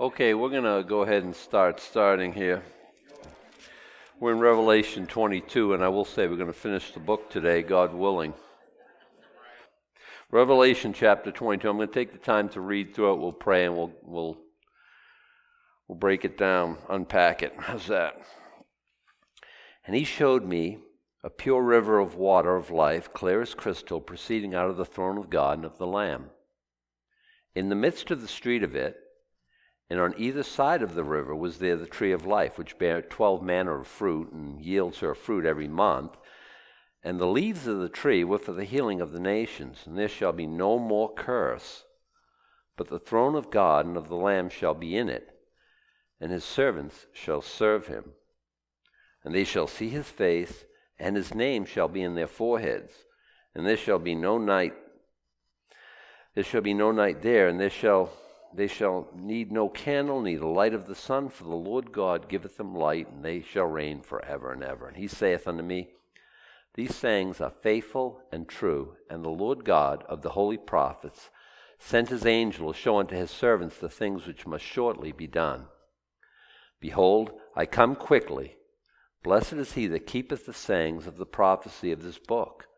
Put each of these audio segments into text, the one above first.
Okay, we're going to go ahead and start starting here. We're in Revelation 22, and I will say we're going to finish the book today, God willing. Revelation chapter 22. I'm going to take the time to read through it. We'll pray and we'll, we'll, we'll break it down, unpack it. How's that? And he showed me a pure river of water of life, clear as crystal, proceeding out of the throne of God and of the Lamb. In the midst of the street of it, and on either side of the river was there the tree of life, which bare twelve manner of fruit, and yields her fruit every month. And the leaves of the tree were for the healing of the nations, and there shall be no more curse. But the throne of God and of the Lamb shall be in it, and his servants shall serve him. And they shall see his face, and his name shall be in their foreheads. And there shall be no night. There shall be no night there, and there shall they shall need no candle, neither light of the sun, for the Lord God giveth them light, and they shall reign for ever and ever. And he saith unto me, These sayings are faithful and true, and the Lord God of the holy prophets sent his angel to show unto his servants the things which must shortly be done. Behold, I come quickly. Blessed is he that keepeth the sayings of the prophecy of this book.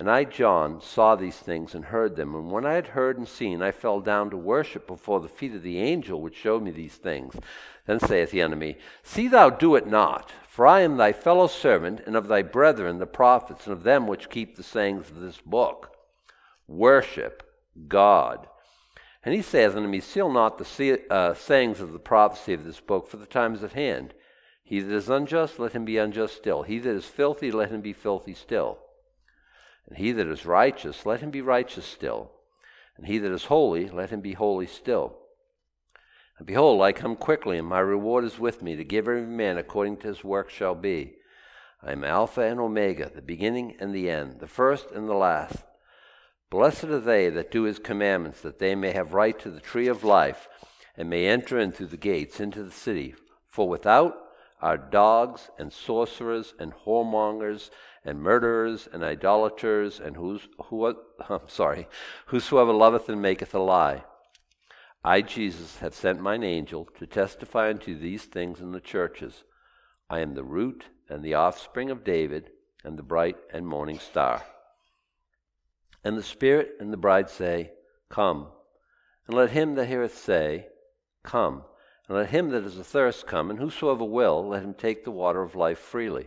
And I, John, saw these things and heard them. And when I had heard and seen, I fell down to worship before the feet of the angel which showed me these things. Then saith the enemy, See thou do it not, for I am thy fellow servant, and of thy brethren the prophets, and of them which keep the sayings of this book. Worship God. And he saith unto me, Seal not the uh, sayings of the prophecy of this book, for the time is at hand. He that is unjust, let him be unjust still. He that is filthy, let him be filthy still. And he that is righteous, let him be righteous still. And he that is holy, let him be holy still. And behold, I come quickly, and my reward is with me, to give every man according to his work shall be. I am Alpha and Omega, the beginning and the end, the first and the last. Blessed are they that do his commandments, that they may have right to the tree of life, and may enter in through the gates into the city. For without are dogs and sorcerers and whoremongers and murderers and idolaters and who's, who, I'm sorry, whosoever loveth and maketh a lie. I, Jesus, have sent mine angel to testify unto these things in the churches. I am the root and the offspring of David and the bright and morning star. And the Spirit and the bride say, Come. And let him that heareth say, Come. And let him that is athirst come, and whosoever will, let him take the water of life freely.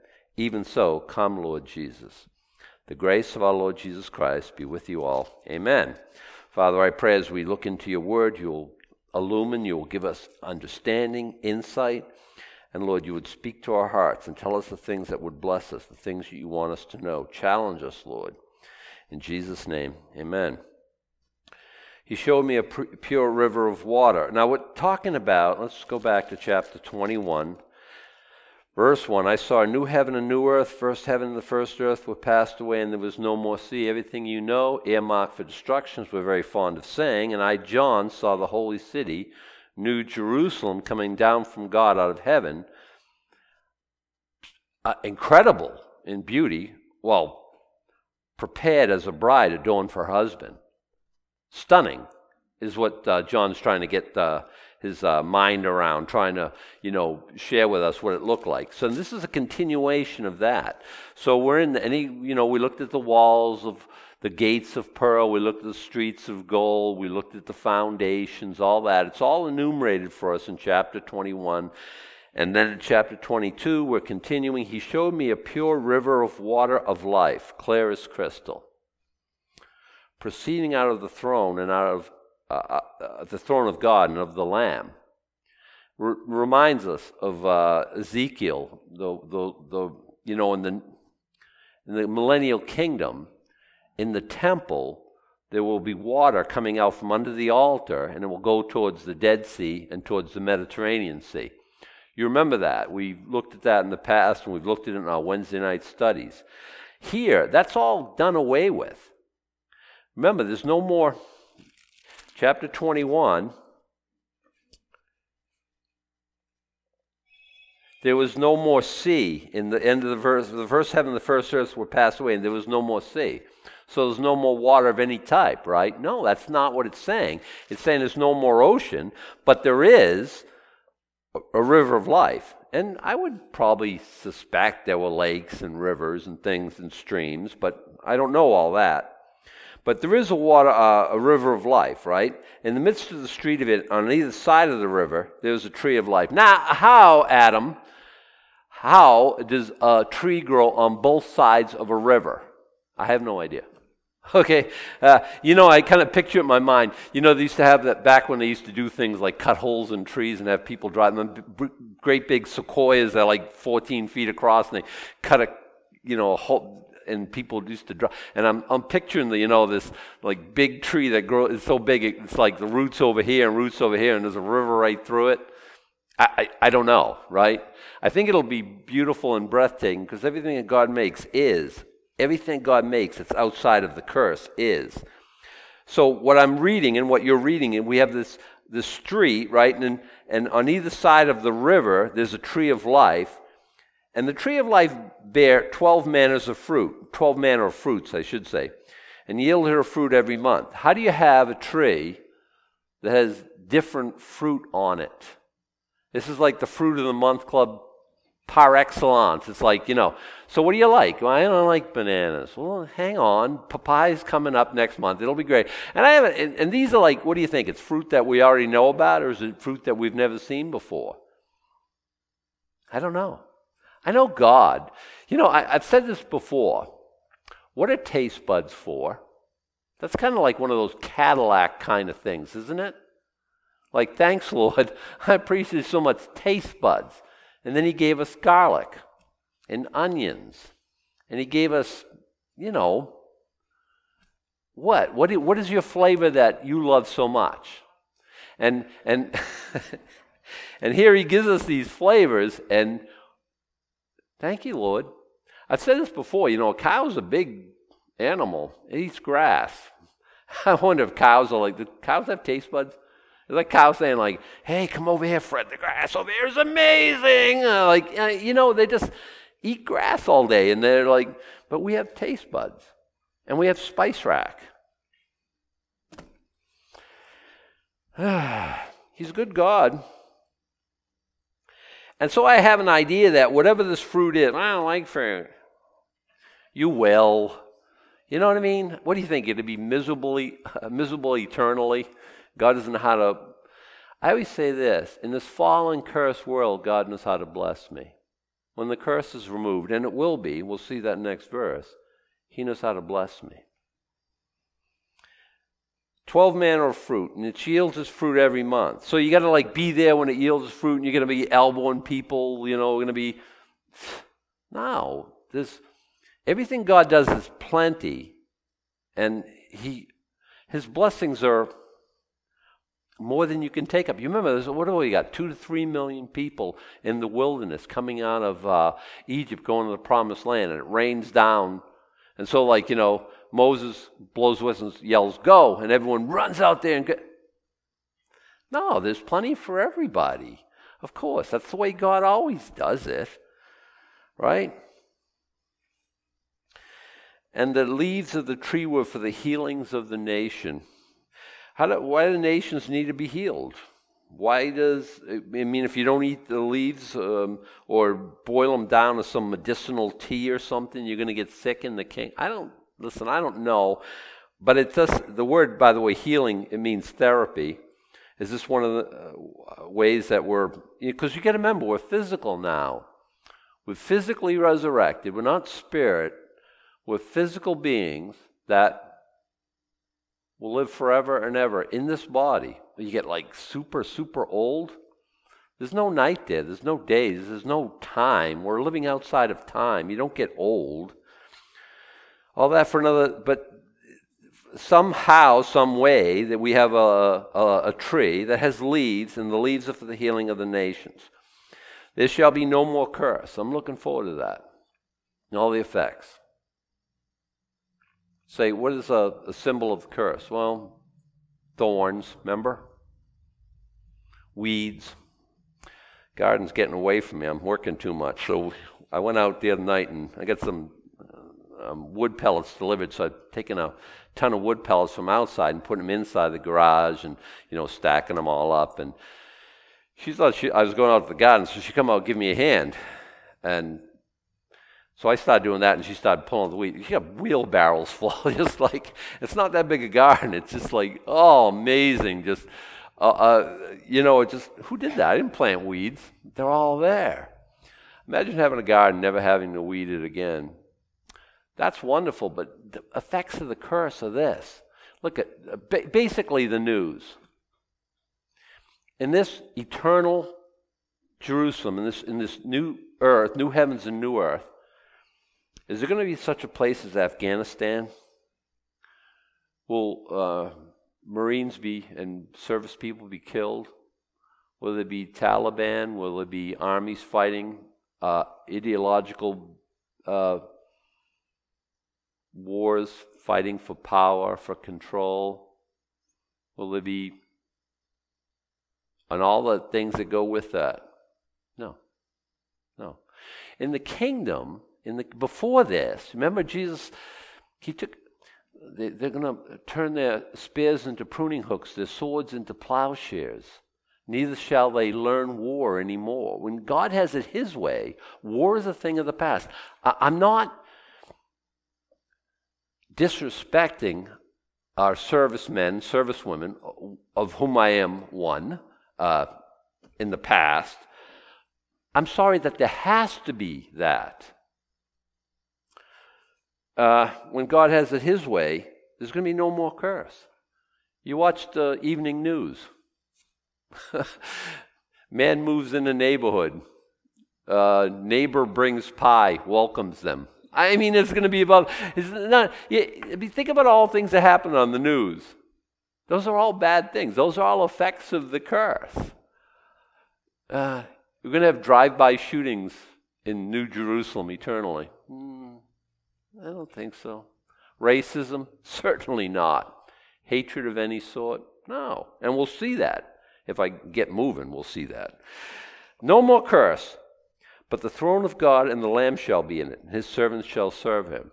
Even so, come, Lord Jesus. The grace of our Lord Jesus Christ be with you all. Amen. Father, I pray as we look into your word, you'll illumine, you'll give us understanding, insight, and Lord, you would speak to our hearts and tell us the things that would bless us, the things that you want us to know. Challenge us, Lord. In Jesus' name, amen. He showed me a pure river of water. Now, we're talking about, let's go back to chapter 21. Verse 1 I saw a new heaven and new earth. First heaven and the first earth were passed away, and there was no more sea. Everything you know, earmarked for destruction, we're very fond of saying. And I, John, saw the holy city, New Jerusalem, coming down from God out of heaven. Uh, incredible in beauty. Well, prepared as a bride adorned for her husband. Stunning is what uh, John's trying to get uh, his uh, mind around, trying to, you know, share with us what it looked like. So this is a continuation of that. So we're in, any, you know, we looked at the walls of the gates of pearl, we looked at the streets of gold, we looked at the foundations, all that. It's all enumerated for us in chapter 21. And then in chapter 22, we're continuing. He showed me a pure river of water of life, clear as crystal, proceeding out of the throne and out of uh, uh, the throne of God and of the Lamb. R- reminds us of uh, Ezekiel, the, the, the, you know, in the, in the millennial kingdom, in the temple, there will be water coming out from under the altar, and it will go towards the Dead Sea and towards the Mediterranean Sea. You remember that. We looked at that in the past, and we've looked at it in our Wednesday night studies. Here, that's all done away with. Remember, there's no more. Chapter 21. There was no more sea in the end of the verse. The first heaven and the first earth were passed away, and there was no more sea. So there's no more water of any type, right? No, that's not what it's saying. It's saying there's no more ocean, but there is a river of life. And I would probably suspect there were lakes and rivers and things and streams, but I don't know all that. But there is a water, uh, a river of life, right? In the midst of the street of it, on either side of the river, there's a tree of life. Now, how, Adam, how does a tree grow on both sides of a river? I have no idea. Okay, uh, you know, I kind of picture it in my mind. You know, they used to have that back when they used to do things like cut holes in trees and have people drive them. Great big sequoias that are like 14 feet across, and they cut a, you know, a hole, and people used to drive. And I'm, I'm picturing the, you know, this like big tree that grows, it's so big, it's like the roots over here and roots over here, and there's a river right through it. I, I, I don't know, right? I think it'll be beautiful and breathtaking because everything that God makes is Everything God makes that's outside of the curse is. So what I'm reading and what you're reading, and we have this this street, right? And and on either side of the river, there's a tree of life. And the tree of life bear 12 manners of fruit, 12 manner of fruits, I should say, and yield her fruit every month. How do you have a tree that has different fruit on it? This is like the fruit of the month club par excellence. It's like, you know, so what do you like? Well, I don't like bananas. Well, hang on. Papaya's coming up next month. It'll be great. And I have and, and these are like, what do you think? It's fruit that we already know about, or is it fruit that we've never seen before? I don't know. I know God. You know, I, I've said this before. What are taste buds for? That's kind of like one of those Cadillac kind of things, isn't it? Like, thanks, Lord. I appreciate so much taste buds. And then he gave us garlic and onions. And he gave us, you know, what? What, what is your flavor that you love so much? And, and, and here he gives us these flavors, and thank you, Lord. I've said this before, you know, a cow's a big animal, it eats grass. I wonder if cows are like, do cows have taste buds? It's like cow saying, like, hey, come over here, Fred. The grass over here is amazing. Uh, like, uh, you know, they just eat grass all day. And they're like, but we have taste buds. And we have spice rack. He's a good God. And so I have an idea that whatever this fruit is, I don't like fruit. You will. You know what I mean? What do you think? It'd be miserably, miserable eternally? God doesn't know how to. I always say this in this fallen, cursed world, God knows how to bless me. When the curse is removed, and it will be, we'll see that next verse, He knows how to bless me. 12 manner of fruit, and it yields its fruit every month. So you got to like be there when it yields its fruit, and you're going to be elbowing people, you know, going to be. No, this everything God does is plenty, and He, His blessings are more than you can take up. You remember, what do we got? Two to three million people in the wilderness coming out of uh, Egypt, going to the promised land, and it rains down. And so, like, you know, Moses blows whistles, yells, go, and everyone runs out there and get. No, there's plenty for everybody. Of course, that's the way God always does it, right? And the leaves of the tree were for the healings of the nation. How do, why do nations need to be healed? Why does, I mean, if you don't eat the leaves um, or boil them down to some medicinal tea or something, you're going to get sick in the king? I don't, listen, I don't know. But it does, the word, by the way, healing, it means therapy. Is this one of the uh, ways that we're, because you got to remember, we're physical now. We're physically resurrected. We're not spirit. We're physical beings that will live forever and ever in this body. You get like super, super old. There's no night there. There's no days. There's no time. We're living outside of time. You don't get old. All that for another, but somehow, some way, that we have a, a, a tree that has leaves, and the leaves are for the healing of the nations. There shall be no more curse. I'm looking forward to that. And all the effects. Say, what is a, a symbol of curse? Well, thorns, remember? Weeds. Garden's getting away from me. I'm working too much. So I went out the other night and I got some um, wood pellets delivered. So I've taken a ton of wood pellets from outside and put them inside the garage and, you know, stacking them all up. And she thought she, I was going out to the garden, so she come out and give me a hand. And so I started doing that, and she started pulling the weed. She got wheelbarrows full, just like, it's not that big a garden. It's just like, oh, amazing. Just, uh, uh, you know, it just, who did that? I didn't plant weeds. They're all there. Imagine having a garden, never having to weed it again. That's wonderful, but the effects of the curse are this. Look at basically the news. In this eternal Jerusalem, in this, in this new earth, new heavens and new earth, is there going to be such a place as Afghanistan? Will uh, Marines be and service people be killed? Will there be Taliban? Will there be armies fighting uh, ideological uh, wars fighting for power, for control? Will there be, and all the things that go with that? No. No. In the kingdom, in the, before this, remember Jesus, he took, they, they're going to turn their spears into pruning hooks, their swords into plowshares. Neither shall they learn war anymore. When God has it His way, war is a thing of the past. I, I'm not disrespecting our servicemen, servicewomen, of whom I am one uh, in the past. I'm sorry that there has to be that. Uh, when God has it His way, there's going to be no more curse. You watch the evening news. Man moves in the neighborhood. Uh, neighbor brings pie, welcomes them. I mean, it's going to be about. It's not. Mean, think about all things that happen on the news. Those are all bad things. Those are all effects of the curse. Uh, we're going to have drive-by shootings in New Jerusalem eternally. Mm, I don't think so. Racism? Certainly not. Hatred of any sort? No. And we'll see that. If I get moving, we'll see that. No more curse. But the throne of God and the Lamb shall be in it, and his servants shall serve him.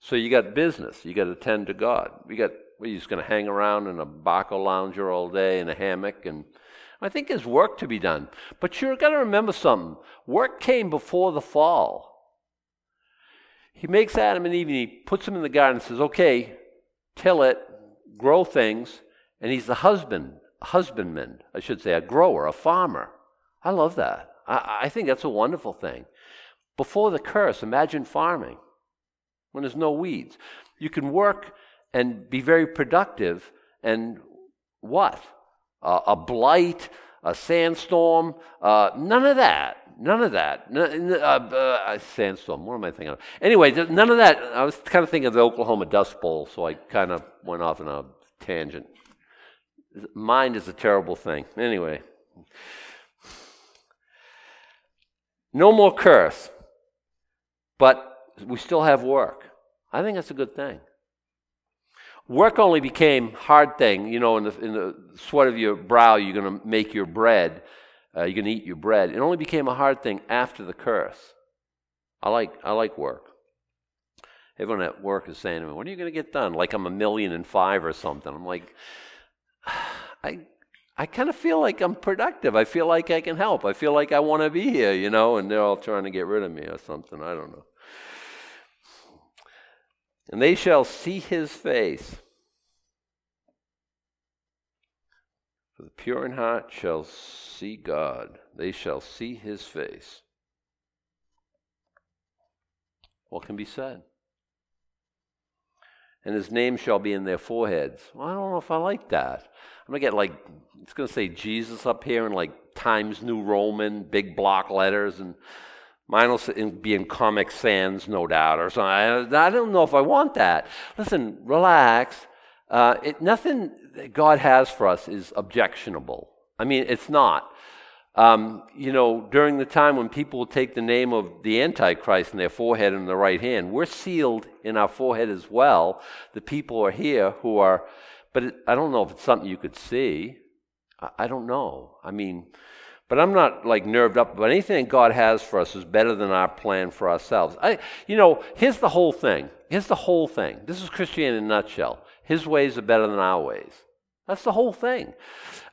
So you got business. You got to tend to God. You got, well, you're just going to hang around in a Barca lounger all day in a hammock. And I think there's work to be done. But you've got to remember something. Work came before the fall. He makes Adam and Eve and he puts them in the garden and says, okay, till it, grow things. And he's the husband, husbandman, I should say, a grower, a farmer. I love that. I, I think that's a wonderful thing. Before the curse, imagine farming when there's no weeds. You can work and be very productive, and what? Uh, a blight, a sandstorm, uh, none of that. None of that. Uh, uh, sandstorm. What am I thinking of? Anyway, none of that. I was kind of thinking of the Oklahoma Dust Bowl, so I kind of went off on a tangent. Mind is a terrible thing. Anyway. No more curse, but we still have work. I think that's a good thing. Work only became hard thing, you know, in the, in the sweat of your brow, you're going to make your bread, uh, you're going to eat your bread. It only became a hard thing after the curse. I like, I like work. Everyone at work is saying to me, when are you going to get done? Like I'm a million and five or something. I'm like, I I kind of feel like I'm productive. I feel like I can help. I feel like I want to be here, you know, and they're all trying to get rid of me or something. I don't know. And they shall see his face. For the pure in heart shall see God. They shall see his face. What can be said? And his name shall be in their foreheads. Well, I don't know if I like that. I'm gonna get like it's gonna say Jesus up here in like Times New Roman, big block letters, and mine will be in Comic Sans, no doubt, or something. I, I don't know if I want that. Listen, relax. Uh, it, nothing that God has for us is objectionable. I mean, it's not. Um, you know, during the time when people will take the name of the Antichrist in their forehead and the right hand, we're sealed in our forehead as well. The people are here who are, but it, I don't know if it's something you could see. I, I don't know. I mean, but I'm not like nerved up. But anything God has for us is better than our plan for ourselves. I, you know, here's the whole thing. Here's the whole thing. This is Christianity in a nutshell. His ways are better than our ways. That's the whole thing.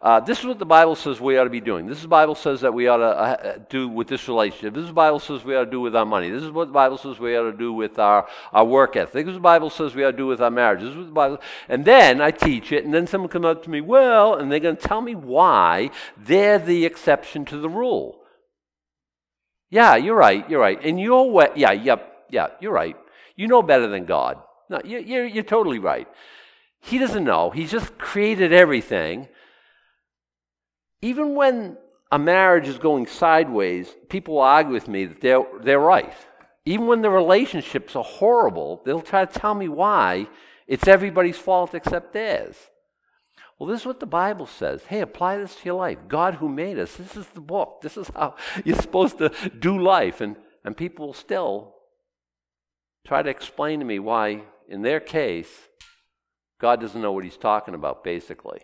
Uh, this is what the Bible says we ought to be doing. This is the Bible says that we ought to uh, do with this relationship. This is the Bible says we ought to do with our money. This is what the Bible says we ought to do with our, our work ethic. This is what the Bible says we ought to do with our marriage. This is what the Bible. And then I teach it, and then someone comes up to me, well, and they're going to tell me why they're the exception to the rule. Yeah, you're right. You're right. In your way, yeah, yep, yeah, you're right. You know better than God. No, you're, you're, you're totally right. He doesn't know. He's just created everything. Even when a marriage is going sideways, people argue with me that they're, they're right. Even when the relationships are horrible, they'll try to tell me why it's everybody's fault except theirs. Well, this is what the Bible says. Hey, apply this to your life. God who made us, this is the book. This is how you're supposed to do life. And, and people will still try to explain to me why, in their case, God doesn't know what he's talking about, basically.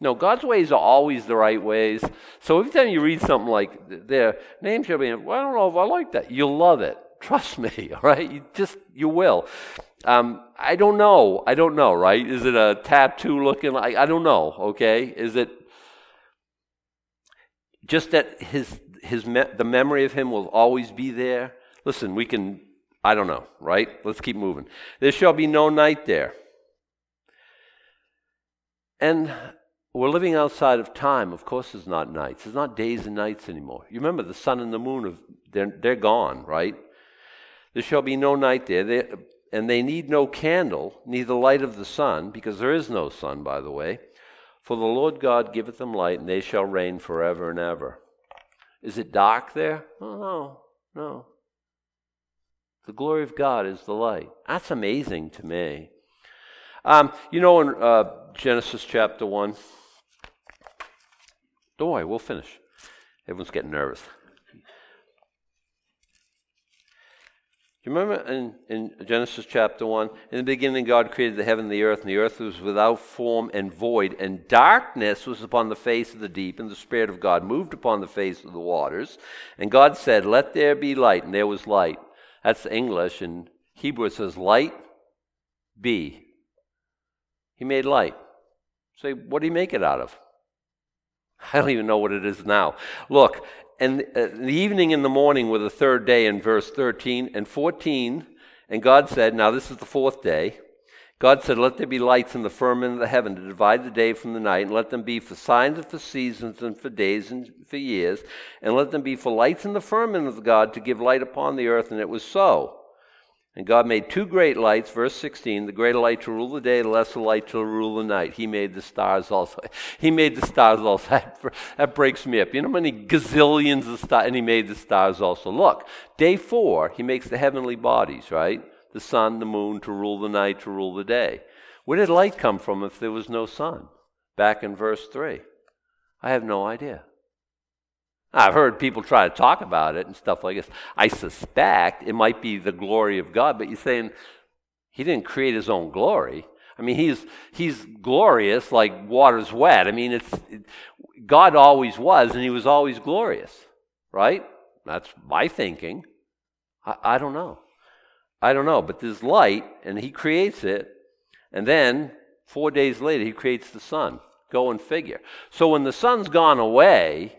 No, God's ways are always the right ways. So every time you read something like their name shall be, well, I don't know if I like that. You'll love it. Trust me, all right? You just, you will. Um, I don't know. I don't know, right? Is it a tattoo looking like, I don't know, okay? Is it just that his, his, me- the memory of him will always be there? Listen, we can, I don't know, right? Let's keep moving. There shall be no night there. And we're living outside of time. Of course, it's not nights. It's not days and nights anymore. You remember the sun and the moon, have, they're, they're gone, right? There shall be no night there. They, and they need no candle, neither light of the sun, because there is no sun, by the way. For the Lord God giveth them light, and they shall reign forever and ever. Is it dark there? Oh, no, no. The glory of God is the light. That's amazing to me. Um, you know, in uh, Genesis chapter 1, don't worry, we'll finish. Everyone's getting nervous. You remember in, in Genesis chapter 1? In the beginning, God created the heaven and the earth, and the earth was without form and void, and darkness was upon the face of the deep, and the Spirit of God moved upon the face of the waters. And God said, Let there be light, and there was light. That's English. In Hebrew, it says, Light be. He made light. Say, what did he make it out of? I don't even know what it is now. Look, and uh, the evening and the morning were the third day in verse 13 and 14. And God said, Now this is the fourth day. God said, Let there be lights in the firmament of the heaven to divide the day from the night, and let them be for signs and for seasons and for days and for years, and let them be for lights in the firmament of God to give light upon the earth. And it was so. And God made two great lights, verse 16, the greater light to rule the day, the lesser light to rule the night. He made the stars also. He made the stars also. That breaks me up. You know how many gazillions of stars? And he made the stars also. Look, day four, he makes the heavenly bodies, right? The sun, the moon to rule the night, to rule the day. Where did light come from if there was no sun? Back in verse 3. I have no idea. I've heard people try to talk about it and stuff like this. I suspect it might be the glory of God, but you're saying he didn't create his own glory. I mean, he's he's glorious like water's wet. I mean, it's it, God always was, and he was always glorious, right? That's my thinking. I, I don't know. I don't know, but there's light, and he creates it, and then four days later he creates the sun. Go and figure. So when the sun's gone away,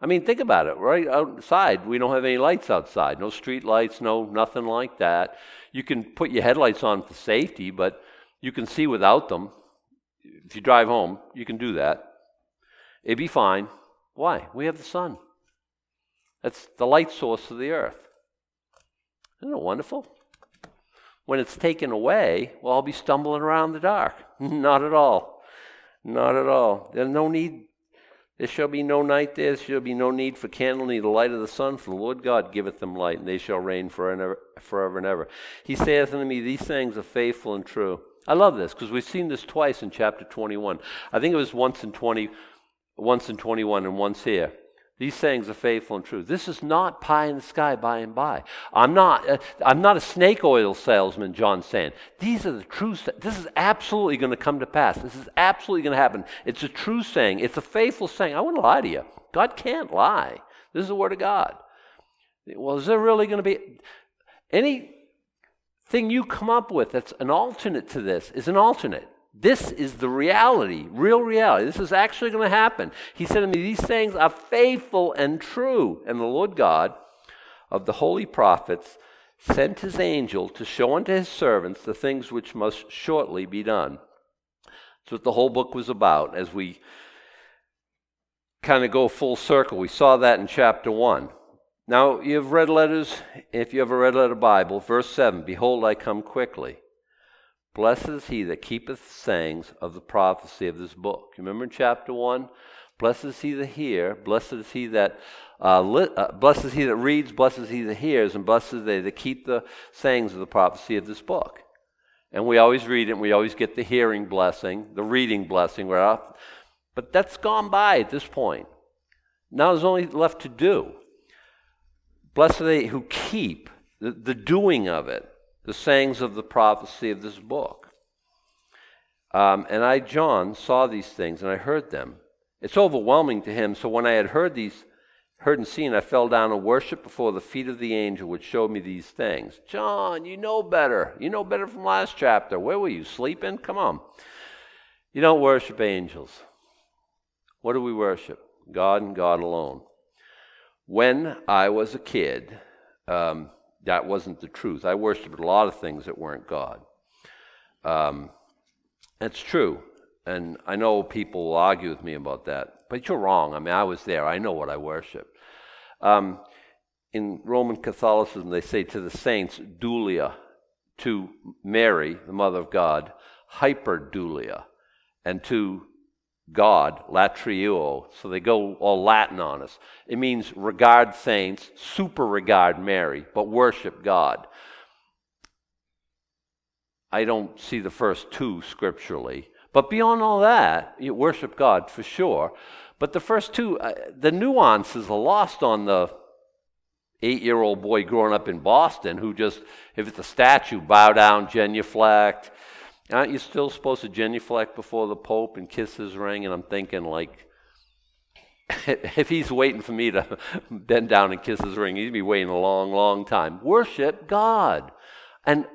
I mean, think about it. Right outside, we don't have any lights outside. No street lights, no nothing like that. You can put your headlights on for safety, but you can see without them. If you drive home, you can do that. It'd be fine. Why? We have the sun. That's the light source of the earth. Isn't it wonderful? When it's taken away, well, I'll be stumbling around in the dark. Not at all. Not at all. There's no need there shall be no night there, there shall be no need for candle, neither light of the sun, for the Lord God giveth them light, and they shall reign forever, and ever. He saith unto me, These things are faithful and true. I love this because we've seen this twice in chapter 21. I think it was once in 20, once in 21 and once here. These sayings are faithful and true. This is not pie in the sky by and by. I'm not, uh, I'm not a snake oil salesman, John saying. These are the true, this is absolutely going to come to pass. This is absolutely going to happen. It's a true saying. It's a faithful saying. I wouldn't lie to you. God can't lie. This is the Word of God. Well, is there really going to be anything you come up with that's an alternate to this is an alternate. This is the reality, real reality. This is actually going to happen. He said to me, These things are faithful and true. And the Lord God of the holy prophets sent his angel to show unto his servants the things which must shortly be done. That's what the whole book was about as we kind of go full circle. We saw that in chapter 1. Now, you've read letters, if you ever read letter Bible, verse 7 Behold, I come quickly. Blessed is he that keepeth the sayings of the prophecy of this book. Remember in chapter 1? Blessed is he that hear, blessed is he that uh, uh, blessed is he that reads, blessed is he that hears, and blessed is they that keep the sayings of the prophecy of this book. And we always read it, and we always get the hearing blessing, the reading blessing, right? But that's gone by at this point. Now there's only left to do. Blessed are they who keep the, the doing of it the sayings of the prophecy of this book. Um, and I, John, saw these things and I heard them. It's overwhelming to him. So when I had heard these, heard and seen, I fell down and worshiped before the feet of the angel which showed me these things. John, you know better. You know better from last chapter. Where were you? Sleeping? Come on. You don't worship angels. What do we worship? God and God alone. When I was a kid, um, that wasn't the truth. I worshiped a lot of things that weren't God. Um, it's true. And I know people will argue with me about that, but you're wrong. I mean, I was there. I know what I worship. Um, in Roman Catholicism, they say to the saints, dulia, to Mary, the Mother of God, hyperdulia, and to God, latria. So they go all Latin on us. It means regard saints, super regard Mary, but worship God. I don't see the first two scripturally. But beyond all that, you worship God for sure. But the first two, uh, the nuances are lost on the eight year old boy growing up in Boston who just, if it's a statue, bow down, genuflect Aren't you still supposed to genuflect before the Pope and kiss his ring? And I'm thinking, like, if he's waiting for me to bend down and kiss his ring, he'd be waiting a long, long time. Worship God. And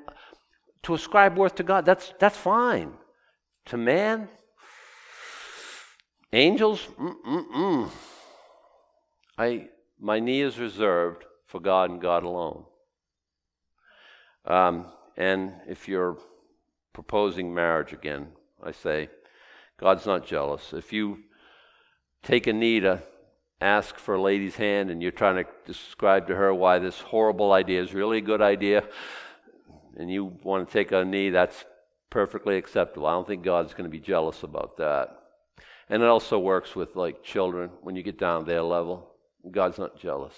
to ascribe worth to God, that's, that's fine. To man, angels, mm-mm-mm. I, my knee is reserved for God and God alone. Um, and if you're proposing marriage again. I say, God's not jealous. If you take a knee to ask for a lady's hand and you're trying to describe to her why this horrible idea is really a good idea, and you want to take a knee, that's perfectly acceptable. I don't think God's going to be jealous about that. And it also works with like children when you get down their level. God's not jealous.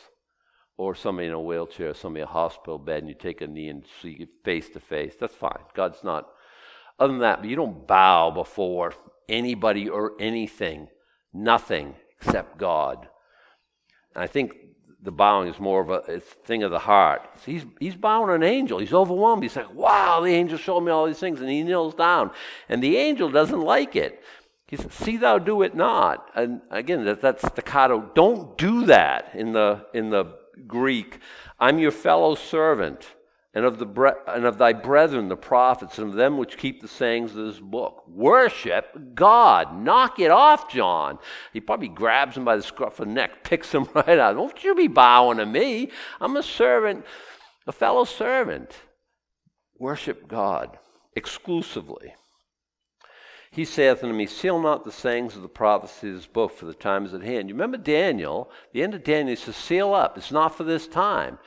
Or somebody in a wheelchair, somebody in a hospital bed, and you take a knee and see face to face. That's fine. God's not other than that, but you don't bow before anybody or anything, nothing except God. And I think the bowing is more of a thing of the heart. So he's, he's bowing an angel. He's overwhelmed. He's like, wow, the angel showed me all these things. And he kneels down. And the angel doesn't like it. He says, see thou do it not. And again, that, that's staccato. Don't do that in the, in the Greek. I'm your fellow servant and of, the bre- and of thy brethren, the prophets, and of them which keep the sayings of this book. Worship God. Knock it off, John. He probably grabs him by the scruff of the neck, picks him right out. Don't you be bowing to me. I'm a servant, a fellow servant. Worship God exclusively. He saith unto me, Seal not the sayings of the prophecy book, for the time is at hand. You remember Daniel? The end of Daniel, he says, Seal up. It's not for this time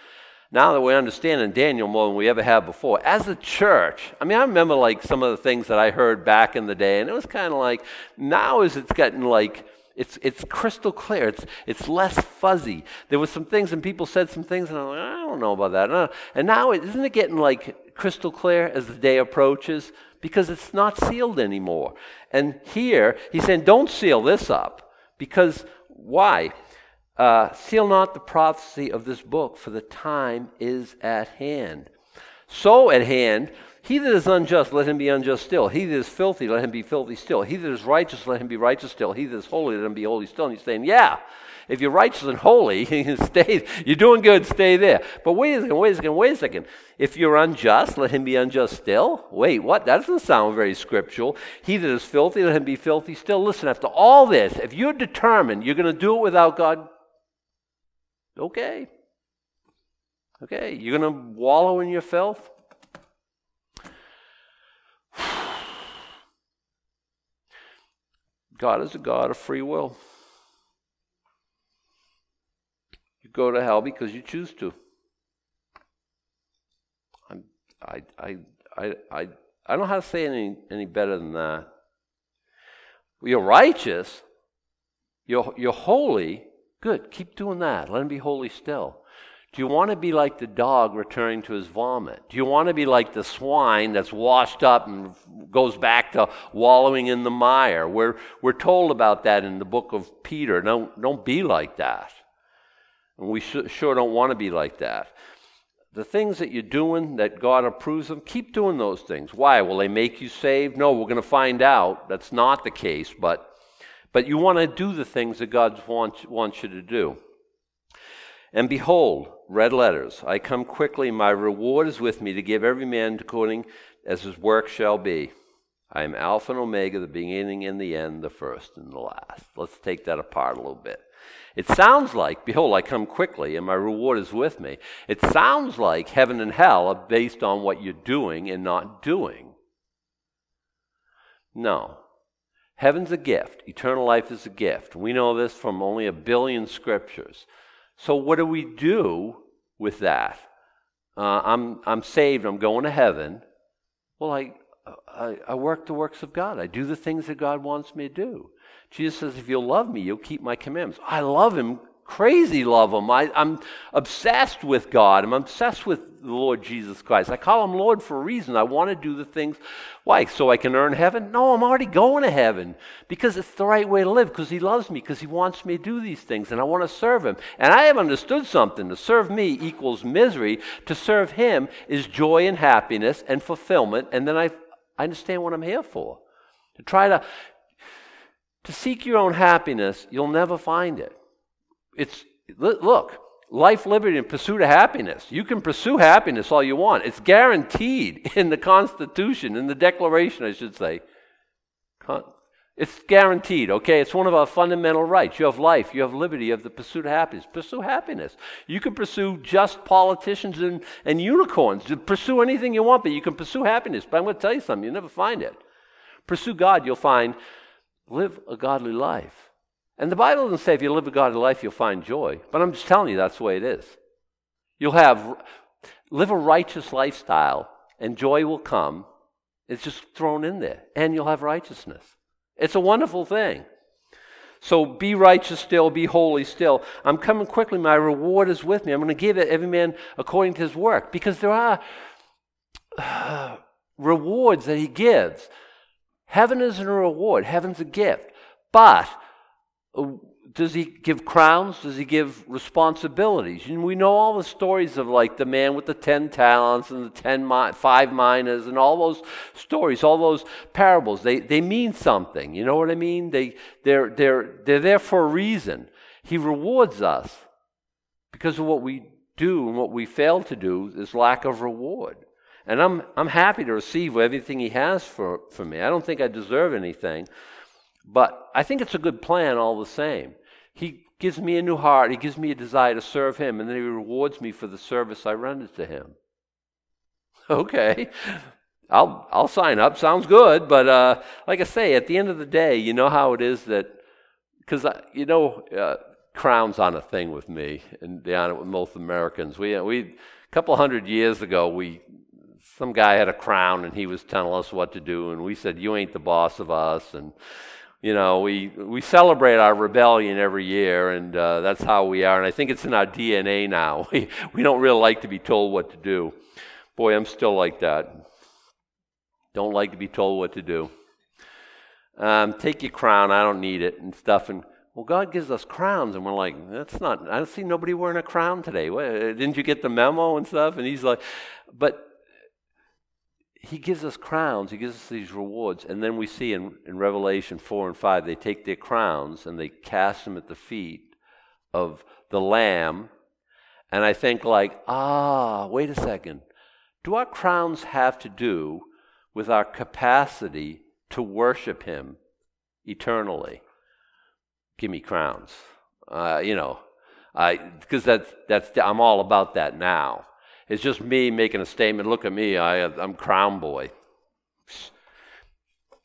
now that we understand in Daniel more than we ever have before, as a church, I mean, I remember like some of the things that I heard back in the day, and it was kind of like now as it's getting like it's it's crystal clear. It's it's less fuzzy. There was some things, and people said some things, and I'm like, I don't know about that. And now, isn't it getting like crystal clear as the day approaches? because it's not sealed anymore. And here, he's saying, don't seal this up. Because why? Uh, seal not the prophecy of this book, for the time is at hand. So at hand, he that is unjust, let him be unjust still. He that is filthy, let him be filthy still. He that is righteous, let him be righteous still. He that is holy, let him be holy still. And he's saying, yeah, if you're righteous and holy, stay, you're doing good, stay there. But wait a second, wait a second, wait a second. If you're unjust, let him be unjust still. Wait, what? That doesn't sound very scriptural. He that is filthy, let him be filthy still. Listen, after all this, if you're determined you're going to do it without God, okay. Okay, you're going to wallow in your filth? God is a God of free will. You go to hell because you choose to. I, I, I, I, I don't know how to say any, any better than that. You're righteous. You're, you're holy. Good. Keep doing that. Let him be holy still. Do you want to be like the dog returning to his vomit? Do you want to be like the swine that's washed up and goes back to wallowing in the mire? We're, we're told about that in the book of Peter. Don't, don't be like that. And we sh- sure don't want to be like that. The things that you're doing that God approves of, keep doing those things. Why? Will they make you saved? No, we're going to find out. That's not the case, but, but you want to do the things that God wants, wants you to do. And behold, red letters, I come quickly, my reward is with me to give every man according as his work shall be. I am Alpha and Omega, the beginning and the end, the first and the last. Let's take that apart a little bit. It sounds like, behold, I come quickly, and my reward is with me. It sounds like heaven and hell are based on what you're doing and not doing. No. Heaven's a gift. Eternal life is a gift. We know this from only a billion scriptures. So, what do we do with that? Uh, I'm, I'm saved, I'm going to heaven. Well, I, I, I work the works of God, I do the things that God wants me to do. Jesus says, If you'll love me, you'll keep my commandments. I love him crazy love him. I, am obsessed with God. I'm obsessed with the Lord Jesus Christ. I call him Lord for a reason. I want to do the things. Why? So I can earn heaven? No, I'm already going to heaven because it's the right way to live, because he loves me, because he wants me to do these things, and I want to serve him. And I have understood something. To serve me equals misery. To serve him is joy and happiness and fulfillment. And then I, I understand what I'm here for. To try to, to seek your own happiness, you'll never find it. It's look, life, liberty, and pursuit of happiness. You can pursue happiness all you want. It's guaranteed in the Constitution, in the Declaration, I should say. It's guaranteed, okay? It's one of our fundamental rights. You have life, you have liberty, you have the pursuit of happiness. Pursue happiness. You can pursue just politicians and, and unicorns. Pursue anything you want, but you can pursue happiness. But I'm going to tell you something, you'll never find it. Pursue God, you'll find live a godly life. And the Bible doesn't say if you live a godly life, you'll find joy. But I'm just telling you, that's the way it is. You'll have, live a righteous lifestyle, and joy will come. It's just thrown in there. And you'll have righteousness. It's a wonderful thing. So be righteous still, be holy still. I'm coming quickly. My reward is with me. I'm going to give it every man according to his work. Because there are uh, rewards that he gives. Heaven isn't a reward, heaven's a gift. But does he give crowns? Does he give responsibilities? And we know all the stories of like the man with the 10 talents and the 10 mi- five minas and all those stories, all those parables. They, they mean something. You know what I mean? They, they're, they're, they're there for a reason. He rewards us because of what we do and what we fail to do is lack of reward. And I'm, I'm happy to receive everything he has for, for me. I don't think I deserve anything. But I think it's a good plan all the same. He gives me a new heart, He gives me a desire to serve Him, and then He rewards me for the service I rendered to Him. Okay. I'll, I'll sign up. Sounds good. But uh, like I say, at the end of the day, you know how it is that, because, you know, uh, crowns on a thing with me, and they on it with most Americans. We, we, a couple hundred years ago, we, some guy had a crown, and he was telling us what to do, and we said, "You ain't the boss of us," and you know, we, we celebrate our rebellion every year, and uh, that's how we are. And I think it's in our DNA now. We, we don't really like to be told what to do. Boy, I'm still like that. don't like to be told what to do. Um, take your crown, I don't need it, and stuff. And well, God gives us crowns, and we're like, that's not, I don't see nobody wearing a crown today. What, didn't you get the memo and stuff? And he's like, but he gives us crowns, he gives us these rewards. And then we see in, in Revelation 4 and 5, they take their crowns and they cast them at the feet of the Lamb. And I think, like, ah, wait a second. Do our crowns have to do with our capacity to worship him eternally? Give me crowns. Uh, you know, because that's, that's, I'm all about that now. It's just me making a statement. Look at me, I, I'm crown boy.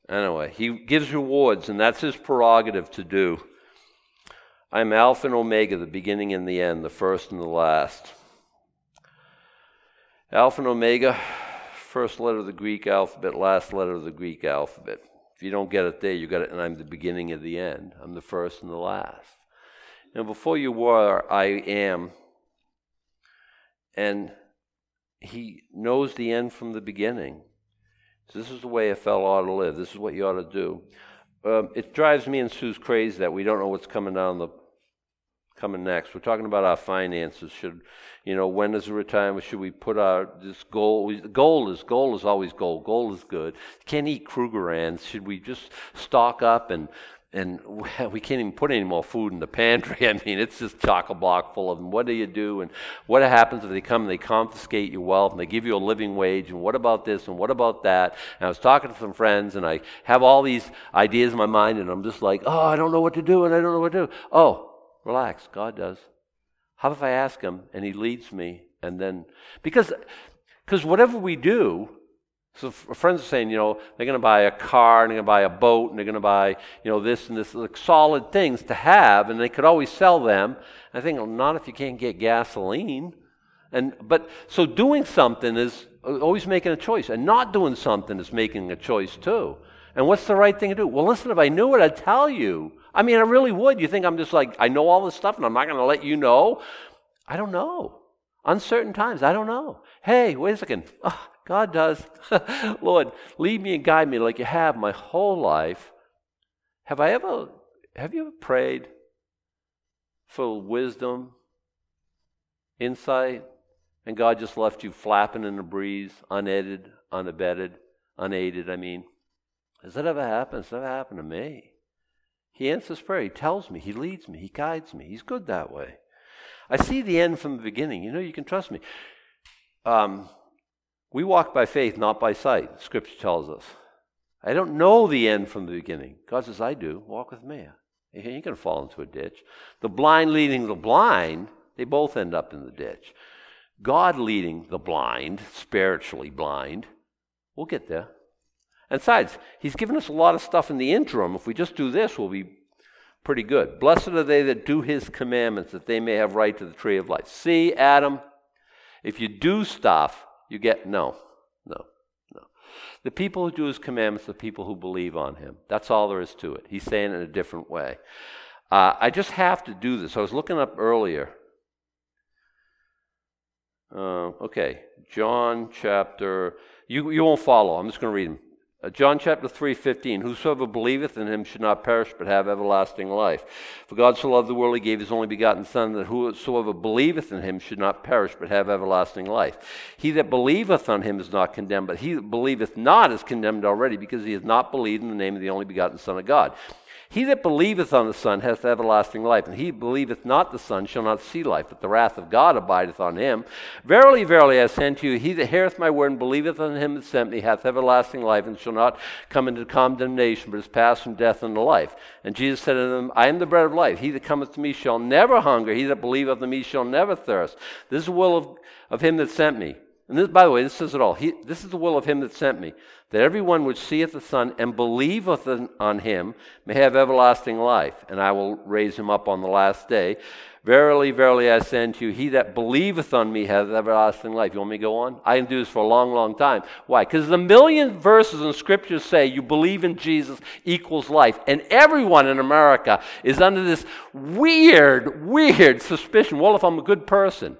Anyway, he gives rewards, and that's his prerogative to do. I'm Alpha and Omega, the beginning and the end, the first and the last. Alpha and Omega, first letter of the Greek alphabet, last letter of the Greek alphabet. If you don't get it there, you got it, and I'm the beginning and the end. I'm the first and the last. And before you were, I am. And he knows the end from the beginning. So this is the way a fellow ought to live. This is what you ought to do. Um, it drives me and Sue's crazy that we don't know what's coming down the coming next. We're talking about our finances. Should you know when is the retirement? Should we put our this goal? Gold is gold is always gold. Gold is good. Can't eat Krugerrands. Should we just stock up and and we can't even put any more food in the pantry. I mean, it's just chock a block full of them. What do you do? And what happens if they come and they confiscate your wealth and they give you a living wage? And what about this? And what about that? And I was talking to some friends and I have all these ideas in my mind and I'm just like, oh, I don't know what to do and I don't know what to do. Oh, relax. God does. How if I ask Him and He leads me and then, because, because whatever we do, so friends are saying, you know, they're going to buy a car and they're going to buy a boat and they're going to buy, you know, this and this, like solid things to have, and they could always sell them. I think well, not if you can't get gasoline. And but so doing something is uh, always making a choice, and not doing something is making a choice too. And what's the right thing to do? Well, listen, if I knew it, I'd tell you. I mean, I really would. You think I'm just like I know all this stuff and I'm not going to let you know? I don't know. Uncertain times, I don't know. Hey, wait a second. Oh, God does. Lord, lead me and guide me like you have my whole life. Have I ever, have you ever prayed for wisdom, insight, and God just left you flapping in the breeze, unedited, unabetted, unaided, I mean? Has that ever happened? Has that ever happened to me? He answers prayer. He tells me. He leads me. He guides me. He's good that way. I see the end from the beginning. You know, you can trust me. Um, we walk by faith, not by sight, Scripture tells us. I don't know the end from the beginning. God says, I do. Walk with me. You ain't going to fall into a ditch. The blind leading the blind, they both end up in the ditch. God leading the blind, spiritually blind, we'll get there. And besides, He's given us a lot of stuff in the interim. If we just do this, we'll be pretty good. Blessed are they that do His commandments, that they may have right to the tree of life. See, Adam, if you do stuff, you get no, no, no. The people who do his commandments the people who believe on him. That's all there is to it. He's saying it in a different way. Uh, I just have to do this. I was looking up earlier. Uh, okay, John chapter. You, you won't follow. I'm just going to read them. Uh, John chapter 3, 15. Whosoever believeth in him should not perish, but have everlasting life. For God so loved the world, he gave his only begotten Son, that whosoever believeth in him should not perish, but have everlasting life. He that believeth on him is not condemned, but he that believeth not is condemned already, because he has not believed in the name of the only begotten Son of God. He that believeth on the Son hath everlasting life, and he believeth not the Son shall not see life, but the wrath of God abideth on him. Verily, verily, I say unto you, he that heareth my word and believeth on him that sent me hath everlasting life, and shall not come into condemnation, but is passed from death unto life. And Jesus said unto them, I am the bread of life. He that cometh to me shall never hunger, he that believeth on me shall never thirst. This is the will of, of him that sent me. And this, by the way, this says it all. He, this is the will of him that sent me, that everyone which seeth the Son and believeth on him may have everlasting life, and I will raise him up on the last day. Verily, verily, I say unto you, he that believeth on me hath everlasting life. You want me to go on? I can do this for a long, long time. Why? Because the million verses in Scripture say you believe in Jesus equals life. And everyone in America is under this weird, weird suspicion. Well, if I'm a good person,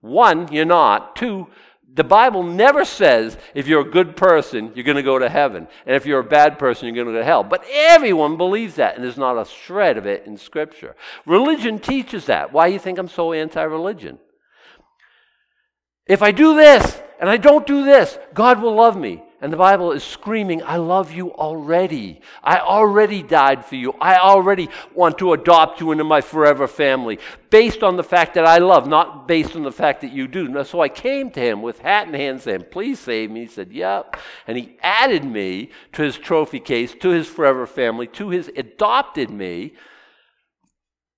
one, you're not. Two, The Bible never says if you're a good person, you're going to go to heaven. And if you're a bad person, you're going to go to hell. But everyone believes that, and there's not a shred of it in Scripture. Religion teaches that. Why do you think I'm so anti religion? If I do this and I don't do this, God will love me. And the Bible is screaming, I love you already. I already died for you. I already want to adopt you into my forever family based on the fact that I love, not based on the fact that you do. So I came to him with hat in hand saying, Please save me. He said, Yep. And he added me to his trophy case, to his forever family, to his adopted me.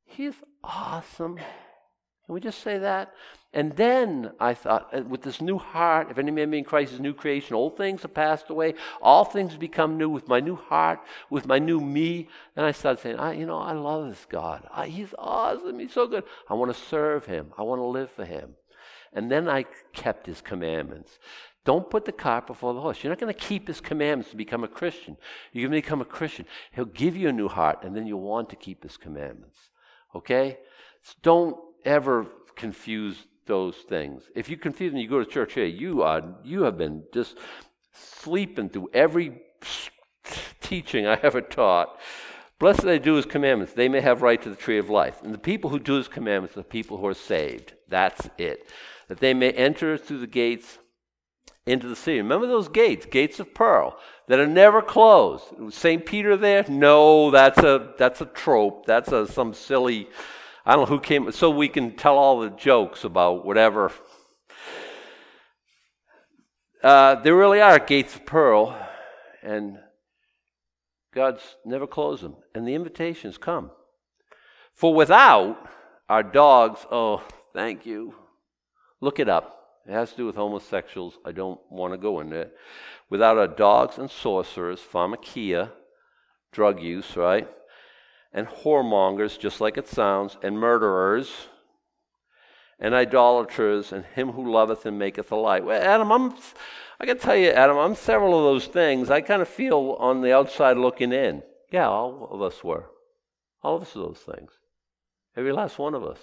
He's awesome. Can we just say that? And then I thought, uh, with this new heart, if any man be in Christ is new creation, old things have passed away, all things become new with my new heart, with my new me. And I started saying, I, you know, I love this God. I, he's awesome. He's so good. I want to serve him. I want to live for him. And then I kept his commandments. Don't put the cart before the horse. You're not going to keep his commandments to become a Christian. You're going to become a Christian. He'll give you a new heart, and then you'll want to keep his commandments. Okay? So don't ever confuse those things. If you confuse them, you go to church, hey, you are you have been just sleeping through every teaching I ever taught. Blessed they do his commandments, they may have right to the tree of life. And the people who do his commandments are the people who are saved. That's it. That they may enter through the gates into the city. Remember those gates, gates of pearl, that are never closed. St. Peter there? No, that's a that's a trope. That's a, some silly I don't know who came, so we can tell all the jokes about whatever. Uh, there really are gates of pearl, and God's never closed them, and the invitations come. For without our dogs, oh, thank you. Look it up. It has to do with homosexuals. I don't want to go into it. Without our dogs and sorcerers, pharmakia, drug use, right? And whoremongers, just like it sounds, and murderers, and idolaters, and him who loveth and maketh a lie. Well, Adam, I'm, I can tell you, Adam, I'm several of those things. I kind of feel on the outside looking in. Yeah, all of us were. All of us are those things. Every last one of us.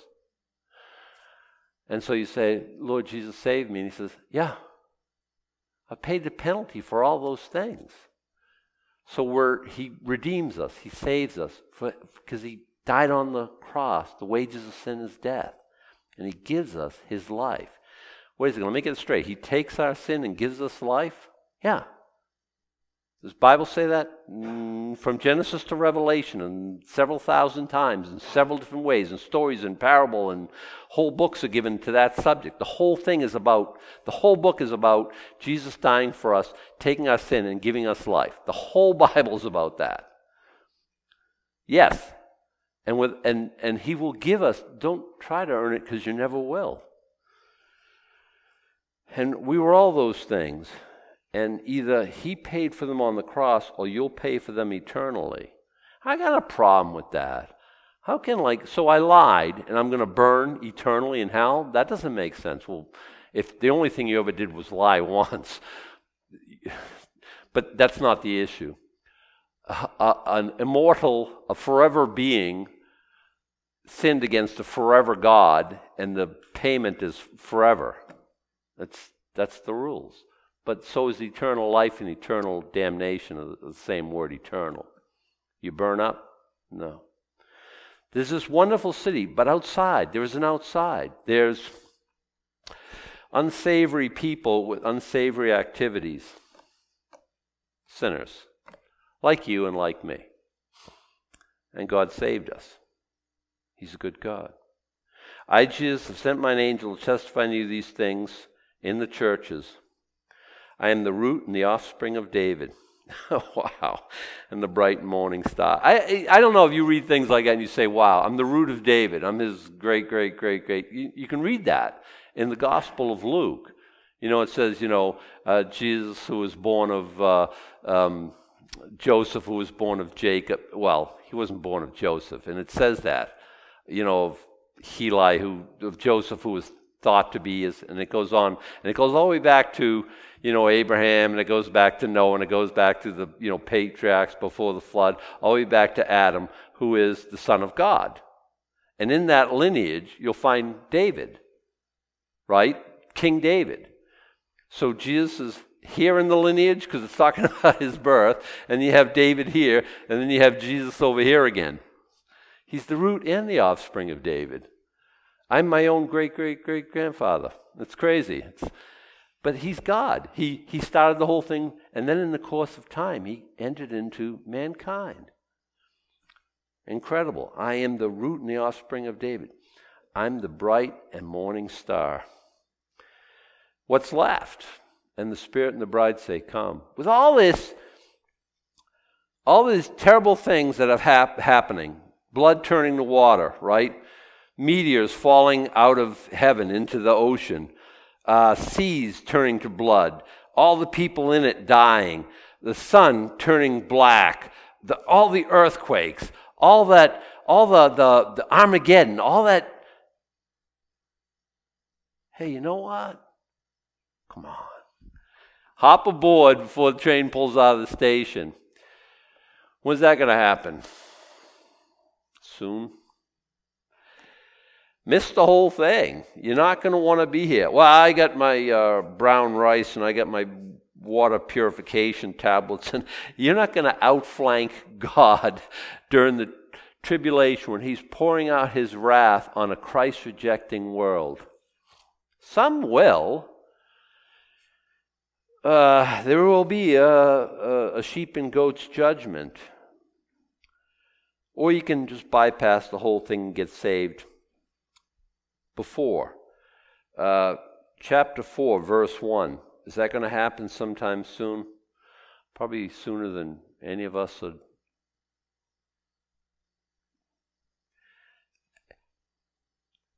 And so you say, Lord Jesus, save me. And he says, Yeah, I paid the penalty for all those things. So we're, he redeems us, he saves us because he died on the cross. The wages of sin is death. And he gives us his life. Wait a second, let me get it straight. He takes our sin and gives us life? Yeah. Does Bible say that? Mm, from Genesis to Revelation, and several thousand times, in several different ways, and stories and parable, and whole books are given to that subject. The whole thing is about, the whole book is about Jesus dying for us, taking our sin, and giving us life. The whole Bible is about that. Yes. And, with, and, and He will give us, don't try to earn it because you never will. And we were all those things and either he paid for them on the cross or you'll pay for them eternally. I got a problem with that. How can, like, so I lied and I'm going to burn eternally in hell? That doesn't make sense. Well, if the only thing you ever did was lie once, but that's not the issue. Uh, an immortal, a forever being sinned against a forever God, and the payment is forever. That's, that's the rules but so is eternal life and eternal damnation, the same word, eternal. You burn up? No. There's this wonderful city, but outside, there is an outside. There's unsavory people with unsavory activities, sinners, like you and like me. And God saved us. He's a good God. I, Jesus, have sent mine angel to testify to you these things in the churches. I am the root and the offspring of David. wow. And the bright morning star. I, I don't know if you read things like that and you say, wow, I'm the root of David. I'm his great, great, great, great. You, you can read that in the Gospel of Luke. You know, it says, you know, uh, Jesus who was born of uh, um, Joseph, who was born of Jacob. Well, he wasn't born of Joseph. And it says that, you know, of Heli, who, of Joseph, who was thought to be his, and it goes on. And it goes all the way back to, you know, Abraham, and it goes back to Noah, and it goes back to the, you know, patriarchs before the flood, all the way back to Adam, who is the Son of God. And in that lineage, you'll find David, right? King David. So Jesus is here in the lineage because it's talking about his birth, and you have David here, and then you have Jesus over here again. He's the root and the offspring of David. I'm my own great great great grandfather. It's crazy. It's, but he's God. He, he started the whole thing, and then in the course of time, he entered into mankind. Incredible. I am the root and the offspring of David. I'm the bright and morning star. What's left? And the Spirit and the bride say, Come. With all this, all these terrible things that are hap- happening, blood turning to water, right? Meteors falling out of heaven into the ocean, uh, seas turning to blood, all the people in it dying, the sun turning black, the, all the earthquakes, all that, all the, the, the Armageddon, all that. Hey, you know what? Come on. Hop aboard before the train pulls out of the station. When's that going to happen? Soon. Miss the whole thing. You're not going to want to be here. Well, I got my uh, brown rice and I got my water purification tablets, and you're not going to outflank God during the tribulation when He's pouring out His wrath on a Christ rejecting world. Some will. Uh, there will be a, a, a sheep and goats judgment. Or you can just bypass the whole thing and get saved before. Uh, chapter 4, verse 1. Is that going to happen sometime soon? Probably sooner than any of us would.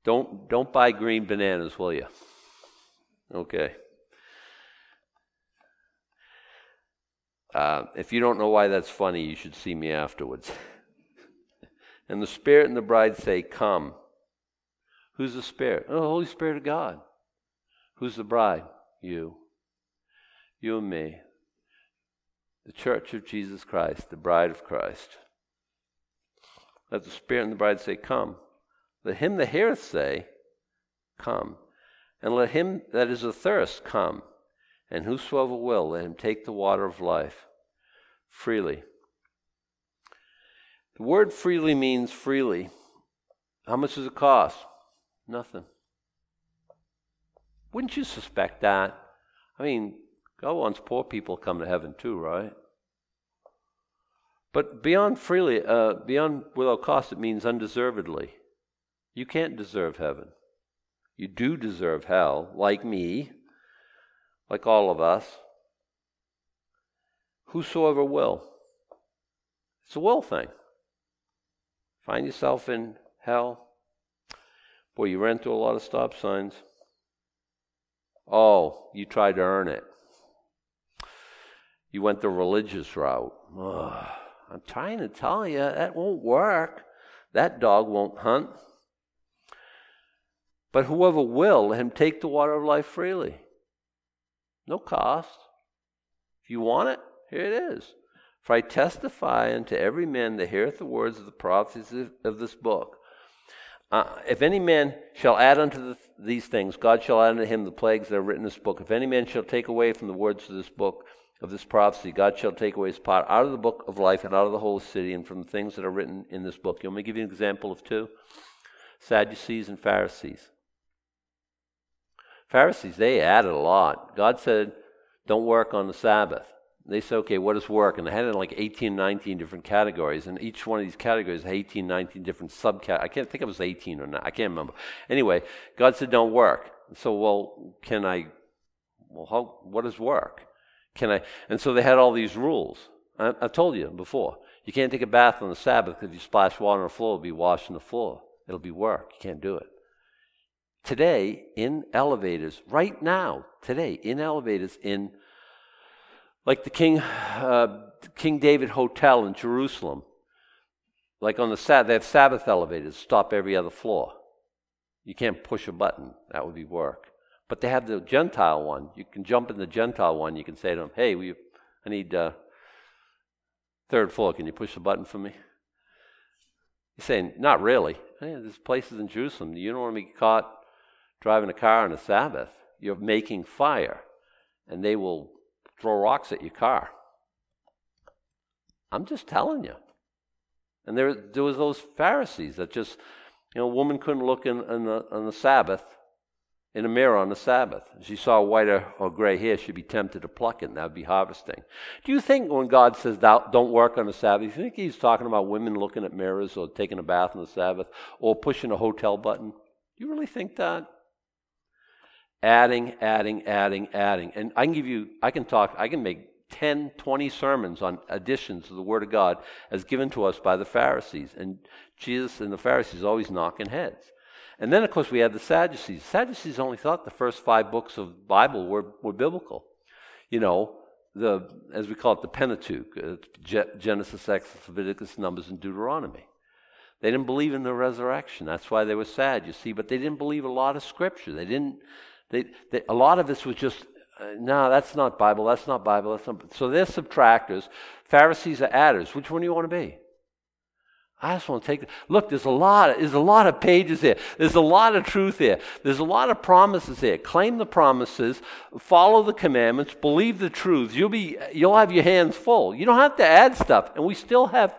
Don't, don't buy green bananas, will you? Okay. Uh, if you don't know why that's funny, you should see me afterwards. and the Spirit and the bride say, Come. Who's the Spirit? Oh, the Holy Spirit of God. Who's the bride? You. You and me. The church of Jesus Christ, the bride of Christ. Let the Spirit and the bride say, Come. Let him that heareth say, Come. And let him that is athirst come. And whosoever will, let him take the water of life freely. The word freely means freely. How much does it cost? Nothing. Wouldn't you suspect that? I mean, God wants poor people to come to heaven too, right? But beyond freely, uh, beyond without cost, it means undeservedly. You can't deserve heaven. You do deserve hell, like me, like all of us. Whosoever will. It's a will thing. Find yourself in hell. Boy, you ran through a lot of stop signs. Oh, you tried to earn it. You went the religious route. Ugh. I'm trying to tell you, that won't work. That dog won't hunt. But whoever will, let him take the water of life freely. No cost. If you want it, here it is. For I testify unto every man that heareth the words of the prophecies of this book. Uh, if any man shall add unto the, these things, God shall add unto him the plagues that are written in this book. If any man shall take away from the words of this book, of this prophecy, God shall take away his part out of the book of life and out of the whole city and from the things that are written in this book. Want me give you an example of two? Sadducees and Pharisees. Pharisees, they added a lot. God said, don't work on the Sabbath. They said, okay, what is work? And they had it in like 18, 19 different categories. And each one of these categories had 18, 19 different subcategories. I can't think it was 18 or not. I can't remember. Anyway, God said, don't work. So, well, can I, well, how, what is work? Can I, and so they had all these rules. I, I told you before. You can't take a bath on the Sabbath because you splash water on the floor, it'll be washing the floor. It'll be work. You can't do it. Today, in elevators, right now, today, in elevators, in like the King, uh, King David Hotel in Jerusalem, like on the Sabbath, they have Sabbath elevators, stop every other floor. You can't push a button, that would be work. But they have the Gentile one. You can jump in the Gentile one. You can say to them, hey, we, I need uh, third floor. Can you push the button for me? He's saying, not really. Hey, there's places in Jerusalem. You don't want to be caught driving a car on a Sabbath. You're making fire. and they will throw rocks at your car. I'm just telling you. And there, there was those Pharisees that just, you know, a woman couldn't look in, in the, on the Sabbath in a mirror on the Sabbath. If she saw white or, or gray hair, she'd be tempted to pluck it, and that would be harvesting. Do you think when God says don't work on the Sabbath, you think he's talking about women looking at mirrors or taking a bath on the Sabbath or pushing a hotel button? Do you really think that? Adding, adding, adding, adding. And I can give you, I can talk, I can make 10, 20 sermons on additions to the Word of God as given to us by the Pharisees. And Jesus and the Pharisees always knocking heads. And then, of course, we had the Sadducees. Sadducees only thought the first five books of the Bible were, were biblical. You know, the, as we call it, the Pentateuch uh, Genesis, Exodus, Leviticus, Numbers, and Deuteronomy. They didn't believe in the resurrection. That's why they were sad, you see. But they didn't believe a lot of Scripture. They didn't. They, they, a lot of this was just, uh, no, that's not Bible. That's not Bible. That's not. So they're subtractors. Pharisees are adders. Which one do you want to be? I just want to take. Look, there's a lot. There's a lot of pages here. There's a lot of truth here. There's a lot of promises here. Claim the promises. Follow the commandments. Believe the truths. You'll be. You'll have your hands full. You don't have to add stuff. And we still have